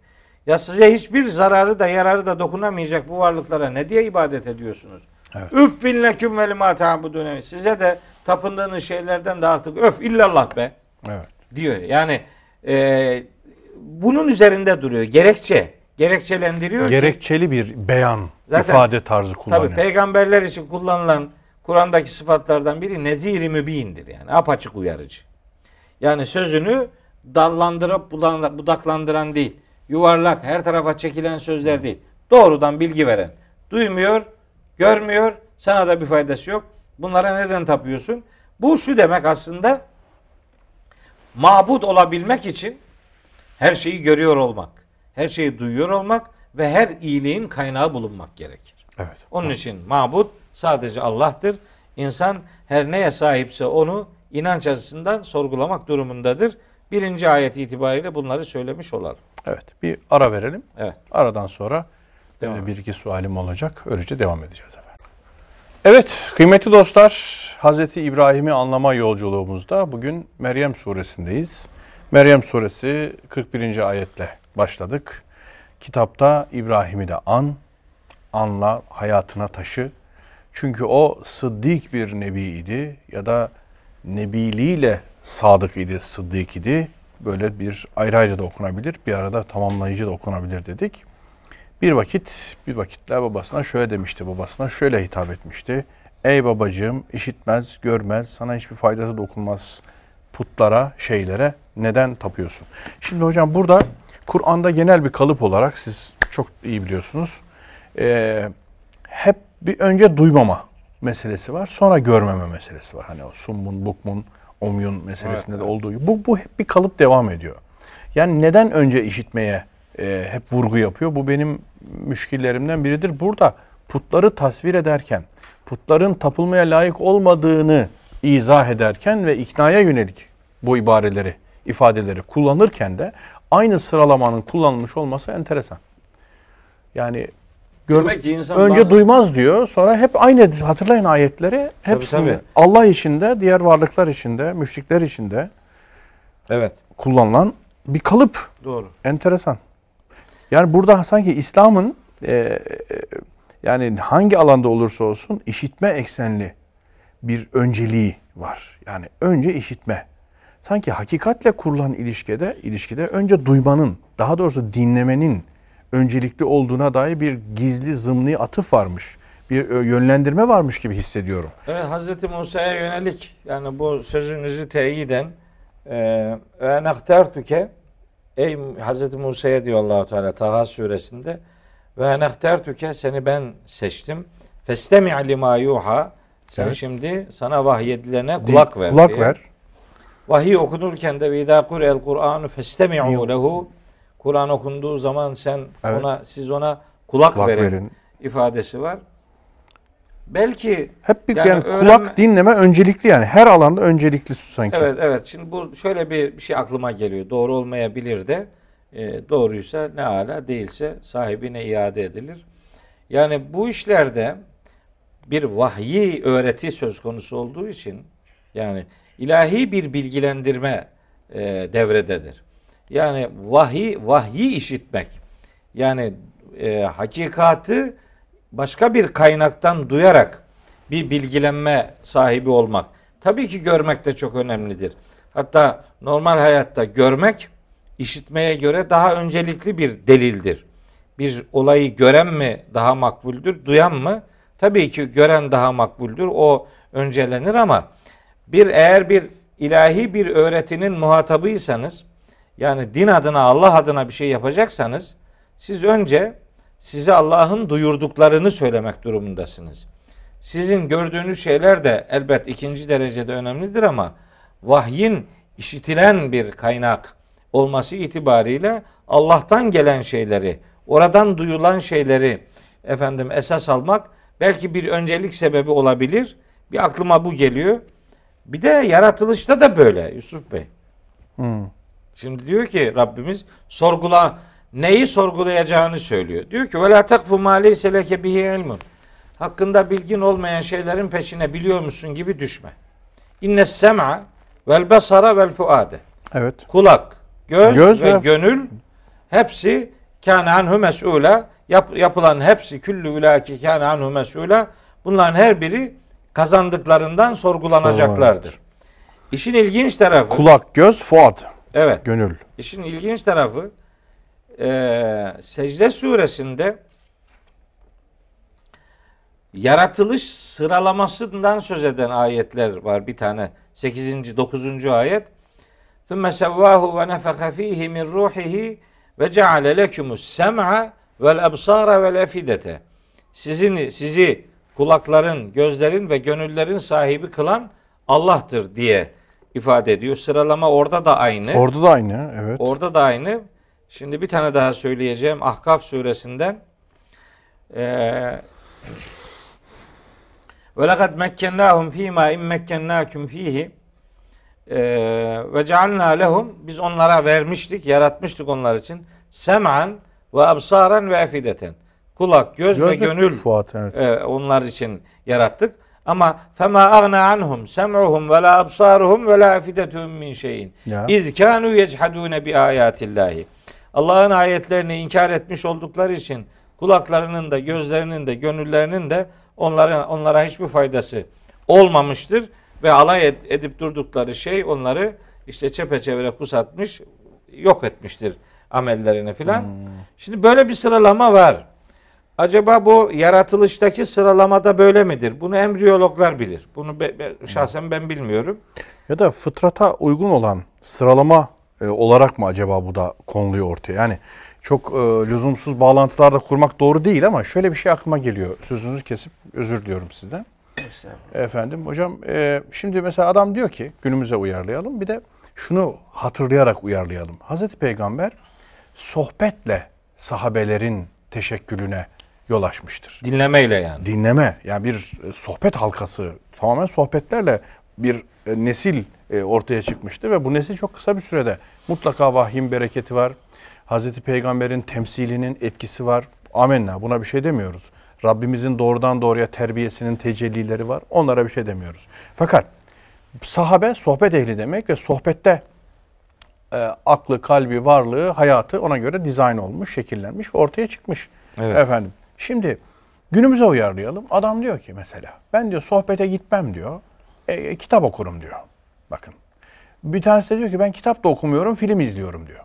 Ya size hiçbir zararı da yararı da dokunamayacak bu varlıklara ne diye ibadet ediyorsunuz? Evet. Üffin leküm ve lima ta'budune. Size de tapındığınız şeylerden de artık öf illallah be Evet. diyor. Yani e, bunun üzerinde duruyor. Gerekçe. Gerekçelendiriyor ki Gerekçeli bir beyan, Zaten- ifade tarzı kullanıyor. Tabi peygamberler için kullanılan Kur'an'daki sıfatlardan biri nezir-i mübindir yani apaçık uyarıcı. Yani sözünü dallandırıp budaklandıran değil, yuvarlak her tarafa çekilen sözler değil. Doğrudan bilgi veren. Duymuyor, görmüyor, sana da bir faydası yok. Bunlara neden tapıyorsun? Bu şu demek aslında mabut olabilmek için her şeyi görüyor olmak, her şeyi duyuyor olmak ve her iyiliğin kaynağı bulunmak gerekir. Evet. Onun için mabut sadece Allah'tır. İnsan her neye sahipse onu inanç açısından sorgulamak durumundadır. Birinci ayet itibariyle bunları söylemiş olalım. Evet. Bir ara verelim. Evet. Aradan sonra Devam de bir iki sualim olacak. Öylece devam edeceğiz efendim. Evet kıymetli dostlar Hazreti İbrahim'i anlama yolculuğumuzda bugün Meryem suresindeyiz. Meryem suresi 41. ayetle başladık. Kitapta İbrahim'i de an, anla hayatına taşı. Çünkü o sıddık bir nebi idi ya da nebiliğiyle sadık idi, sıddık idi. Böyle bir ayrı ayrı da okunabilir, bir arada tamamlayıcı da okunabilir dedik. Bir vakit, bir vakitler babasına şöyle demişti, babasına şöyle hitap etmişti. Ey babacığım, işitmez, görmez, sana hiçbir faydası dokunmaz putlara, şeylere neden tapıyorsun? Şimdi hocam burada Kur'an'da genel bir kalıp olarak siz çok iyi biliyorsunuz. Ee, hep bir önce duymama meselesi var, sonra görmeme meselesi var. Hani o summun, bukmun, omyun meselesinde Evet, de olduğu gibi. Bu, bu hep bir kalıp devam ediyor. Yani neden önce işitmeye e, hep vurgu yapıyor? Bu benim müşkillerimden biridir. Burada putları tasvir ederken, putların tapılmaya layık olmadığını izah ederken ve iknaya yönelik bu ibareleri, ifadeleri kullanırken de aynı sıralamanın kullanılmış olması enteresan. Yani gör, Demek ki insan önce bazı- duymaz diyor, sonra hep aynı hatırlayın ayetleri hepsinde tabii. Allah içinde, diğer varlıklar içinde, müşrikler içinde Evet. kullanılan bir kalıp. Doğru. Enteresan. Yani burada sanki İslam'ın e, e, yani hangi alanda olursa olsun işitme eksenli bir önceliği var. Yani önce işitme. Sanki hakikatle kurulan ilişkide ilişkide önce duymanın, daha doğrusu dinlemenin öncelikli olduğuna dair bir gizli zımni atıf varmış. Bir ö, yönlendirme varmış gibi hissediyorum. Evet Hazreti Musa'ya yönelik yani bu sözünüzü teyiden e, enaktertüke ey Hazreti Musa'ya diyor Allahu Teala Taha suresinde ve enaktertüke seni ben seçtim. Festemi lima yuha sen Evet. şimdi sana vahyedilene kulak ver. Kulak diye. ver. Vahiy okunurken de vida kurel Kur'anu festemi'u lehu Kur'an okunduğu zaman sen Evet. ona siz ona kulak, Kulak verin, verin. ifadesi var. Belki Hep bir Yani yani, öğrenme- kulak dinleme öncelikli yani her alanda öncelikli sanki. Evet evet. Şimdi bu şöyle bir, bir şey aklıma geliyor. Doğru olmayabilir de e, doğruysa ne ala değilse sahibine iade edilir. Yani bu işlerde bir vahyi öğreti söz konusu olduğu için yani ilahi bir bilgilendirme e, devrededir. Yani vahiy vahyi işitmek yani e, hakikatı başka bir kaynaktan duyarak bir bilgilenme sahibi olmak. Tabii ki görmek de çok önemlidir. Hatta normal hayatta görmek işitmeye göre daha öncelikli bir delildir. Bir olayı gören mi daha makbuldür, duyan mı? Tabii ki gören daha makbuldür. O öncelenir ama bir eğer bir ilahi bir öğretinin muhatabıysanız yani din adına Allah adına bir şey yapacaksanız siz önce size Allah'ın duyurduklarını söylemek durumundasınız. Sizin gördüğünüz şeyler de elbet ikinci derecede önemlidir ama vahyin işitilen bir kaynak olması itibariyle Allah'tan gelen şeyleri, oradan duyulan şeyleri efendim esas almak belki bir öncelik sebebi olabilir. Bir aklıma bu geliyor. Bir de yaratılışta da böyle Yusuf Bey. Hmm. Şimdi diyor ki Rabbimiz sorgula neyi sorgulayacağını söylüyor. Diyor ki ve la takfu ma leyse leke bihi ilmun. Hakkında bilgin olmayan şeylerin peşine biliyor musun gibi düşme. İnne sem'a vel basara vel fuade. Evet. Kulak, göz, Göz ve, ve- gönül hepsi kâne anhu mes'ûle. Yap, yapılan hepsi küllü ulâki kâne anhu mes'ûle. Bunların her biri kazandıklarından sorgulanacaklardır. İşin ilginç tarafı Kulak, göz, fuat, evet. gönül. İşin ilginç tarafı eee Secde suresinde yaratılış sıralamasından söz eden ayetler var. Bir tane 8. 9. ayet. ثُمَّ سَوَّاهُ وَنَفَخَ ف۪يهِ مِنْ رُوحِهِ وَجَعَلَ لَكُمُ السَّمْعَ وَالْأَبْصَارَ وَالْاَفِدَةَ Sizin, sizi kulakların, gözlerin ve gönüllerin sahibi kılan Allah'tır diye ifade ediyor. Sıralama orada da aynı. Orada da aynı. Evet. Orada da aynı. Şimdi bir tane daha söyleyeceğim. Ahkaf suresinden. Ee, ve lekad mekkennâhum fîmâ in mekkennâküm fîhî Ee, ve cealnâ lehum biz onlara vermiştik, yaratmıştık onlar için. Sem'an ve absaran ve efideten. Kulak, göz, ve gönül Fuat evet. e, onlar için yarattık. Ama fema agna anhum sem'uhum ve la absaruhum ve la afidetuhum min şeyin. İz kanu yechadune bi ayatillahi. Allah'ın ayetlerini inkar etmiş oldukları için kulaklarının da gözlerinin de gönüllerinin de onlara onlara hiçbir faydası olmamıştır ve alay ed- edip durdukları şey onları işte çepeçevre kusatmış, yok etmiştir amellerini filan. Şimdi böyle bir sıralama var. Acaba bu yaratılıştaki sıralamada böyle midir? Bunu embriyologlar bilir. Bunu be- be- şahsen ben bilmiyorum. Ya da fıtrata uygun olan sıralama e, olarak mı acaba bu da konuluyor ortaya? Yani çok e, lüzumsuz bağlantılar da kurmak doğru değil ama şöyle bir şey aklıma geliyor. Sözünüzü kesip özür diliyorum sizden. Efendim hocam e, şimdi mesela adam diyor ki günümüze uyarlayalım bir de şunu hatırlayarak uyarlayalım. Hazreti Peygamber sohbetle sahabelerin teşekkülüne yol açmıştır. Dinlemeyle yani. dinleme yani bir e, sohbet halkası tamamen sohbetlerle bir e, nesil e, ortaya çıkmıştı ve bu nesil çok kısa bir sürede mutlaka vahyin bereketi var. Hazreti Peygamber'in temsilinin etkisi var. Amenna buna bir şey demiyoruz. Rabbimizin doğrudan doğruya terbiyesinin tecellileri var. Onlara bir şey demiyoruz. Fakat sahabe sohbet ehli demek ve sohbette e, aklı, kalbi, varlığı, hayatı ona göre dizayn olmuş, şekillenmiş ve ortaya çıkmış. Evet. Efendim. Şimdi günümüze uyarlayalım. Adam diyor ki mesela ben diyor sohbete gitmem diyor. E, kitap okurum diyor. Bakın. Bir tanesi de diyor ki ben kitap da okumuyorum, film izliyorum diyor.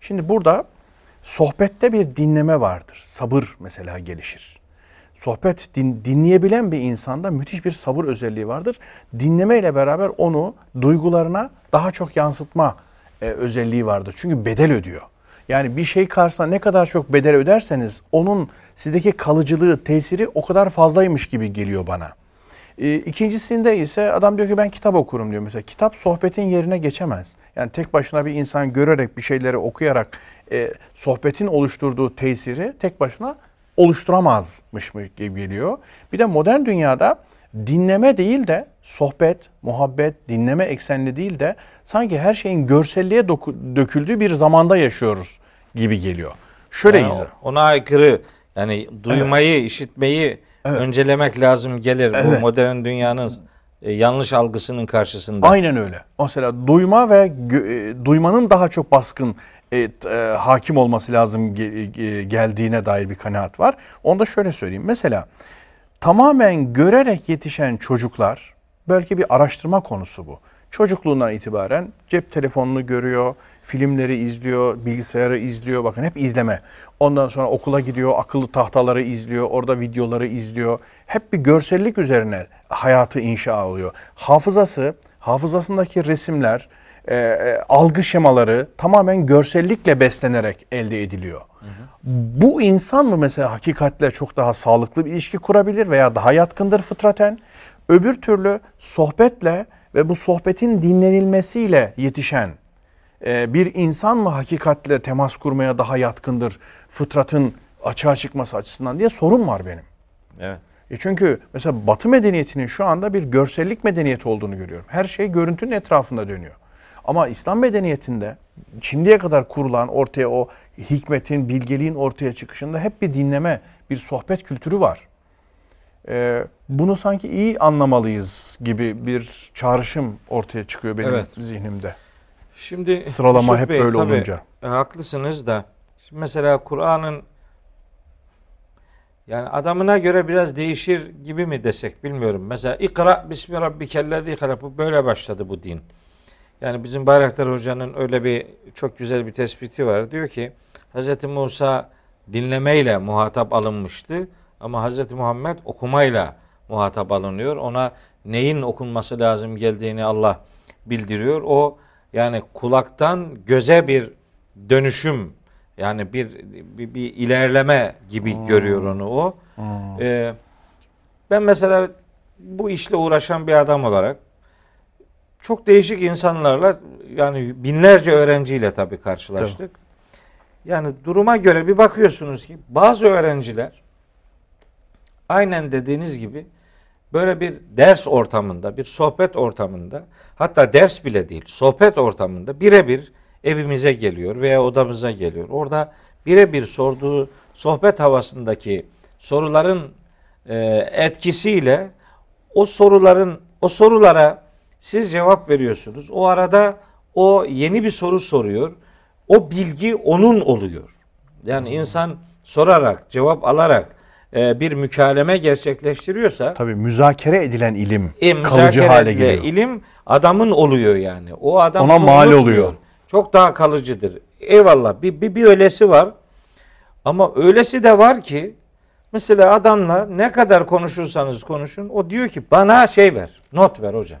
Şimdi burada sohbette bir dinleme vardır. Sabır mesela gelişir. Sohbet din- dinleyebilen bir insanda müthiş bir sabır özelliği vardır. Dinleme ile beraber onu duygularına daha çok yansıtma e, özelliği vardır. Çünkü bedel ödüyor. Yani bir şey karşısında ne kadar çok bedel öderseniz onun sizdeki kalıcılığı, tesiri o kadar fazlaymış gibi geliyor bana. E, ikincisinde ise adam diyor ki ben kitap okurum diyor mesela. Kitap sohbetin yerine geçemez. Yani tek başına bir insan görerek bir şeyleri okuyarak e, sohbetin oluşturduğu tesiri tek başına oluşturamazmış mı gibi geliyor. Bir de modern dünyada dinleme değil de sohbet, muhabbet, dinleme eksenli değil de sanki her şeyin görselliğe döküldüğü bir zamanda yaşıyoruz gibi geliyor. Şöyle Yani izah. ona aykırı yani duymayı, işitmeyi öncelemek lazım gelir bu Evet. modern dünyanın e, yanlış algısının karşısında. Aynen öyle. Mesela duyma ve e, duymanın daha çok baskın e, e, hakim olması lazım ge- e, geldiğine dair bir kanaat var. Onu da şöyle söyleyeyim. Mesela tamamen görerek yetişen çocuklar belki bir araştırma konusu bu. Çocukluğundan itibaren cep telefonunu görüyor, filmleri izliyor, bilgisayarı izliyor. Bakın hep izleme. Ondan sonra okula gidiyor, akıllı tahtaları izliyor, orada videoları izliyor. Hep bir görsellik üzerine hayatı inşa oluyor. Hafızası, hafızasındaki resimler, e, e, algı şemaları tamamen görsellikle beslenerek elde ediliyor. Hı hı. Bu insan mı mesela hakikatle çok daha sağlıklı bir ilişki kurabilir veya daha yatkındır fıtraten? Öbür türlü sohbetle ve bu sohbetin dinlenilmesiyle yetişen bir insan mı hakikatle temas kurmaya daha yatkındır fıtratın açığa çıkması açısından diye sorun var benim. Evet. E çünkü mesela Batı medeniyetinin şu anda bir görsellik medeniyeti olduğunu görüyorum. Her şey görüntünün etrafında dönüyor. Ama İslam medeniyetinde şimdiye kadar kurulan ortaya o hikmetin, bilgeliğin ortaya çıkışında hep bir dinleme, bir sohbet kültürü var. Ee, bunu sanki iyi anlamalıyız gibi bir çağrışım ortaya çıkıyor benim evet. zihnimde. Şimdi sıralama hep Bey, böyle tabii, olunca. E, haklısınız da mesela Kur'an'ın yani adamına göre biraz değişir gibi mi desek bilmiyorum. Mesela ikra bismi rabbikellezi bu böyle başladı bu din. Yani bizim Bayraktar Hoca'nın öyle bir çok güzel bir tespiti var. Diyor ki Hz. Musa dinlemeyle muhatap alınmıştı ama Hz. Muhammed okumayla muhatap alınıyor. Ona neyin okunması lazım geldiğini Allah bildiriyor. O yani kulaktan göze bir dönüşüm yani bir bir, bir ilerleme gibi hmm. görüyor onu o. Hmm. Ee, ben mesela bu işle uğraşan bir adam olarak çok değişik insanlarla yani binlerce öğrenciyle tabii karşılaştık. Tabii. Yani duruma göre bir bakıyorsunuz ki bazı öğrenciler aynen dediğiniz gibi böyle bir ders ortamında, bir sohbet ortamında, hatta ders bile değil, sohbet ortamında birebir evimize geliyor veya odamıza geliyor. Orada birebir sorduğu sohbet havasındaki soruların e, etkisiyle o soruların o sorulara siz cevap veriyorsunuz. O arada o yeni bir soru soruyor. O bilgi onun oluyor. Yani insan sorarak, cevap alarak bir mükaleme gerçekleştiriyorsa tabii müzakere edilen ilim e, kalıcı hale geliyor. ilim adamın oluyor yani. O adam ona mal oluyor. Çok daha kalıcıdır. Eyvallah bir, bir, bir öylesi var. Ama öylesi de var ki mesela adamla ne kadar konuşursanız konuşun o diyor ki bana şey ver. Not ver hocam.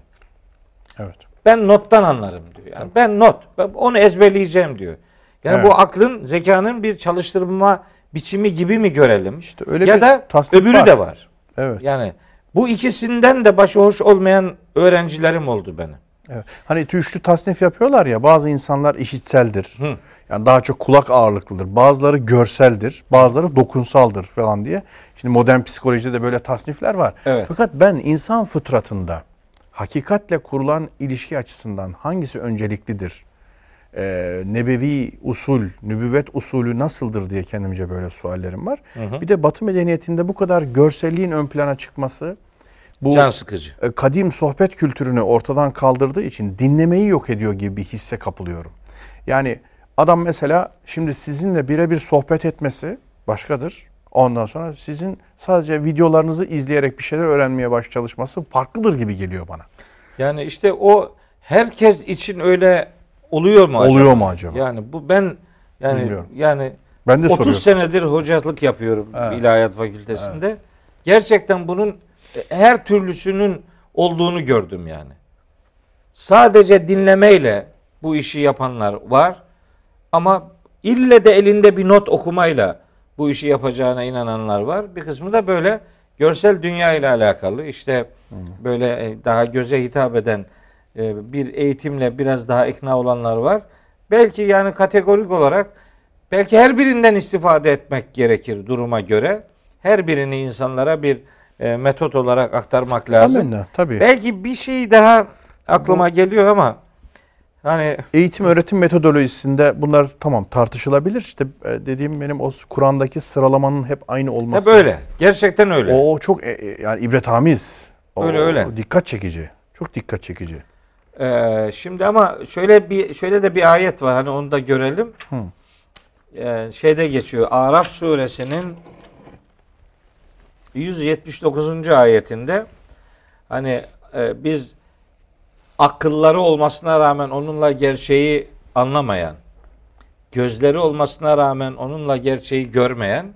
Evet. Ben nottan anlarım diyor. Yani ben not. Ben onu ezberleyeceğim diyor. Yani evet. bu aklın, zekanın bir çalıştırma biçimi gibi mi görelim? İşte öyle ya da öbürü var. de var. Evet. Yani bu ikisinden de başı hoş olmayan öğrencilerim oldu benim. Evet. Hani üçlü tasnif yapıyorlar ya bazı insanlar işitseldir. Hı. Yani daha çok kulak ağırlıklıdır. Bazıları görseldir, bazıları dokunsaldır falan diye. Şimdi modern psikolojide de böyle tasnifler var. Evet. Fakat ben insan fıtratında hakikatle kurulan ilişki açısından hangisi önceliklidir? Ee, nebevi usul, nübüvvet usulü nasıldır diye kendimce böyle suallerim var. Hı hı. Bir de Batı medeniyetinde bu kadar görselliğin ön plana çıkması, bu Can sıkıcı. E, kadim sohbet kültürünü ortadan kaldırdığı için dinlemeyi yok ediyor gibi bir hisse kapılıyorum. Yani adam mesela şimdi sizinle birebir sohbet etmesi başkadır. Ondan sonra sizin sadece videolarınızı izleyerek bir şeyler öğrenmeye baş çalışması farklıdır gibi geliyor bana. Yani işte o herkes için öyle oluyor mu acaba? Oluyor mu acaba? Yani bu ben yani Bilmiyorum. yani ben de 30 soruyorum. senedir hocalık yapıyorum evet. İlahiyat Fakültesinde. Evet. Gerçekten bunun her türlüsünün olduğunu gördüm yani. Sadece dinlemeyle bu işi yapanlar var ama ille de elinde bir not okumayla bu işi yapacağına inananlar var. Bir kısmı da böyle görsel dünya ile alakalı işte böyle e, daha göze hitap eden e, bir eğitimle biraz daha ikna olanlar var. Belki yani kategorik olarak belki her birinden istifade etmek gerekir duruma göre. Her birini insanlara bir e, metot olarak aktarmak lazım. Amenna, tabii. Belki bir şey daha aklıma Bu, geliyor ama hani eğitim öğretim metodolojisinde bunlar tamam tartışılabilir. İşte e, dediğim benim o Kur'an'daki sıralamanın hep aynı olması. Hep öyle. Gerçekten öyle. O çok e, e yani ibretamiz. O, öyle öyle. Dikkat çekici. Çok dikkat çekici. Ee, şimdi ama şöyle bir şöyle de bir ayet var. Hani onu da görelim. Hı. Ee, şeyde geçiyor. Araf suresinin 179. ayetinde hani e, biz akılları olmasına rağmen onunla gerçeği anlamayan, gözleri olmasına rağmen onunla gerçeği görmeyen,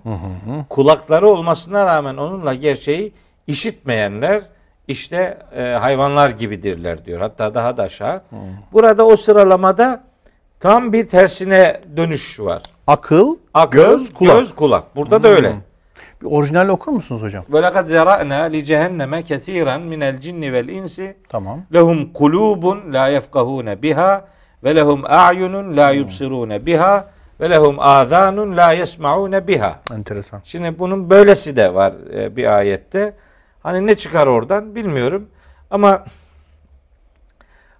kulakları olmasına rağmen onunla gerçeği işitmeyenler işte e, hayvanlar gibidirler diyor. Hatta daha da aşağı. Burada o sıralamada tam bir tersine dönüş var. Akıl, Akıl, göz, kulak. göz, kulak. Burada da öyle. Bir orijinal okur musunuz hocam? Ve lekad zera'na li cehenneme kesiren minel cinni vel insi Tamam. lehum kulubun la yefkahune biha ve lehum a'yunun la yubsirune biha ve lehum azanun la yesmaune biha. Enteresan. Şimdi bunun böylesi de var e, bir ayette. Hani ne çıkar oradan bilmiyorum. Ama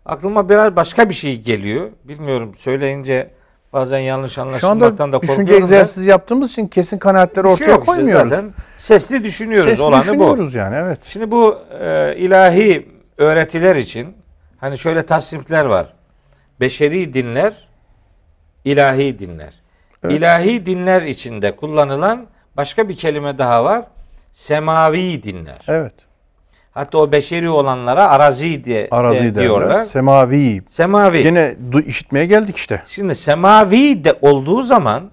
aklıma biraz başka bir şey geliyor. Bilmiyorum söyleyince bazen yanlış Şu anlaşılmaktan da anda düşünce korkuyorum. da. egzersizi yaptığımız için kesin kanaatleri şey ortaya işte koymuyoruz. zaten. Sesli düşünüyoruz. Sesli Olanı bu. düşünüyoruz yani evet. Şimdi bu e, ilahi öğretiler için hani şöyle tasnifler var. Beşeri dinler, ilahi dinler. Evet. İlahi dinler içinde kullanılan başka bir kelime daha var. Semavi dinler. Evet. Hatta o beşeri olanlara arazi diye Arazi de- derler. diyorlar. Semavi. Semavi. Du- işitmeye geldik işte. Şimdi semavi de olduğu zaman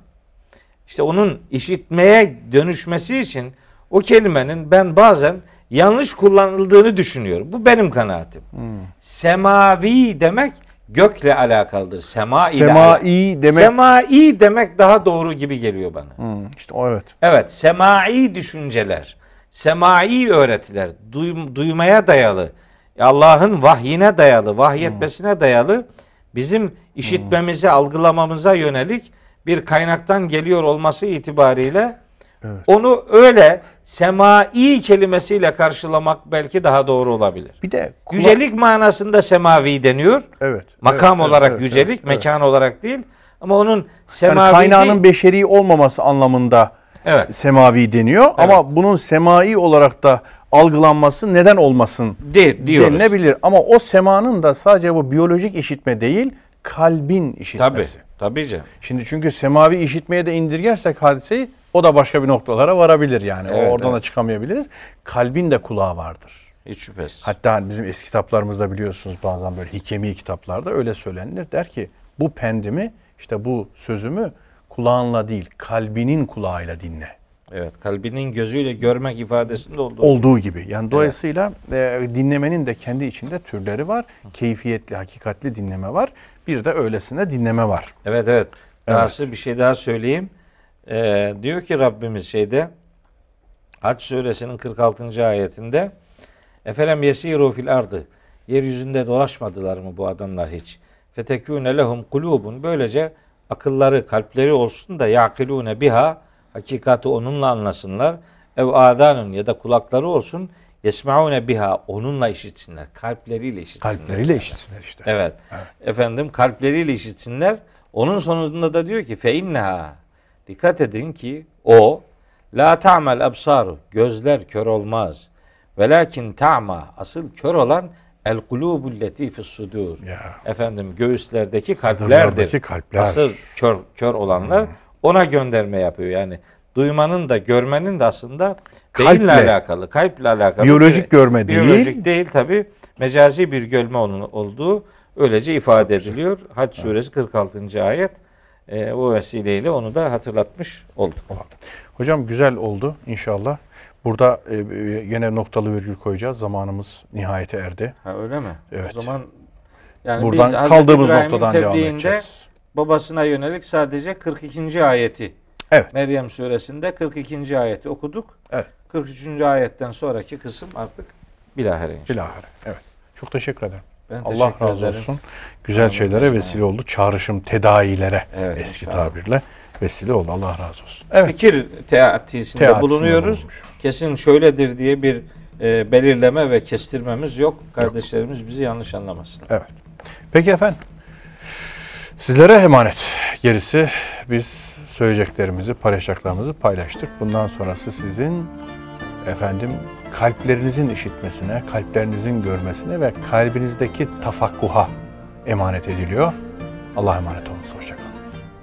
işte onun işitmeye dönüşmesi için o kelimenin ben bazen yanlış kullanıldığını düşünüyorum. Bu benim kanaatim. Hmm. Semavi demek gökle alakalıdır. Sema ile Semai demek. Semai demek daha doğru gibi geliyor bana. Hmm, işte o evet. Evet, semai düşünceler, semai öğretiler, duym- duymaya dayalı, Allah'ın vahyine dayalı, vahyetmesine dayalı bizim işitmemize, algılamamıza yönelik bir kaynaktan geliyor olması itibariyle Evet. onu öyle semai kelimesiyle karşılamak belki daha doğru olabilir. Bir de kula- Yücelik manasında semavi deniyor. evet. Makam evet, olarak evet, yücelik, evet, evet. mekan olarak değil. Ama onun Yani semavi kaynağının değil. beşeri olmaması anlamında Evet. semavi deniyor ama bunun semai olarak da algılanması neden olmasın Değil, diyoruz. denilebilir. Ama o semanın da sadece bu biyolojik işitme değil, kalbin Tabii. işitmesi. Tabii canım. Şimdi çünkü semavi işitmeye de indirgersek hadiseyi o da başka bir noktalara varabilir yani. O Evet, oradan da evet. çıkamayabiliriz. Kalbin de kulağı vardır. Hiç şüphesiz. Hatta bizim eski kitaplarımızda biliyorsunuz bazen böyle hikemi kitaplarda öyle söylenir. Der ki bu pendimi işte bu sözümü kulağınla değil kalbinin kulağıyla dinle. Evet, kalbinin gözüyle görmek ifadesinde olduğu. Olduğu gibi. Yani dolayısıyla e, dinlemenin de kendi içinde türleri var. Keyfiyetli, hakikatli dinleme var. Bir de öylesine dinleme var. Evet evet. Dahası bir şey daha söyleyeyim. Ee, diyor ki Rabbimiz şeyde Hac suresinin 46. ayetinde Efelem yesiru fil ardı Yeryüzünde dolaşmadılar mı bu adamlar hiç? Fetekûne lehum kulubun Böylece akılları, kalpleri olsun da yakilûne biha Hakikati onunla anlasınlar. Ev adanun ya da kulakları olsun yesmaune biha onunla işitsinler. Kalpleriyle işitsinler. Kalpleriyle işitsinler işte. Evet. Efendim kalpleriyle işitsinler. Onun sonunda da diyor ki fe inneha dikkat edin ki o la ta'mel absaru gözler kör olmaz. Velakin ta'ma asıl kör olan el kulubul leti sudur. Efendim göğüslerdeki kalplerdir. kalpler. Asıl kör kör olanlar ona gönderme yapıyor. Yani duymanın da görmenin de aslında beyinle Kalple. alakalı, kalple alakalı. Biyolojik bir- görme değil. Biyolojik değil tabi. Mecazi bir görme onun olduğu öylece ifade ediliyor. Hac suresi 46. ayet. E, o vesileyle onu da hatırlatmış olduk. Hocam güzel oldu inşallah. Burada e, e, gene noktalı virgül koyacağız. Zamanımız nihayete erdi. Ha öyle mi? Evet. O zaman yani Buradan biz kaldığımız İbrahim'in noktadan devam edeceğiz. babasına yönelik sadece 42. ayeti Evet. Meryem suresinde 42. ayeti okuduk. Evet. 43. ayetten sonraki kısım artık bilahare inşallah. Bilahare. Evet. Çok teşekkür ederim. Ben Allah razı ederim. olsun. Güzel Amin. şeylere Amin. vesile oldu. Çağrışım, tedailere Evet, eski inşallah. tabirle vesile oldu. Allah razı olsun. Evet. Fikir teatisinde Teatisinde bulunuyoruz. bulunmuş. Kesin şöyledir diye bir e, belirleme ve kestirmemiz yok. Kardeşlerimiz bizi yanlış anlamasın. Evet. Peki efendim. Sizlere emanet. Gerisi biz söyleyeceklerimizi, paylaşacaklarımızı paylaştık. Bundan sonrası sizin efendim kalplerinizin işitmesine, kalplerinizin görmesine ve kalbinizdeki tafakkuha emanet ediliyor. Allah'a emanet olun.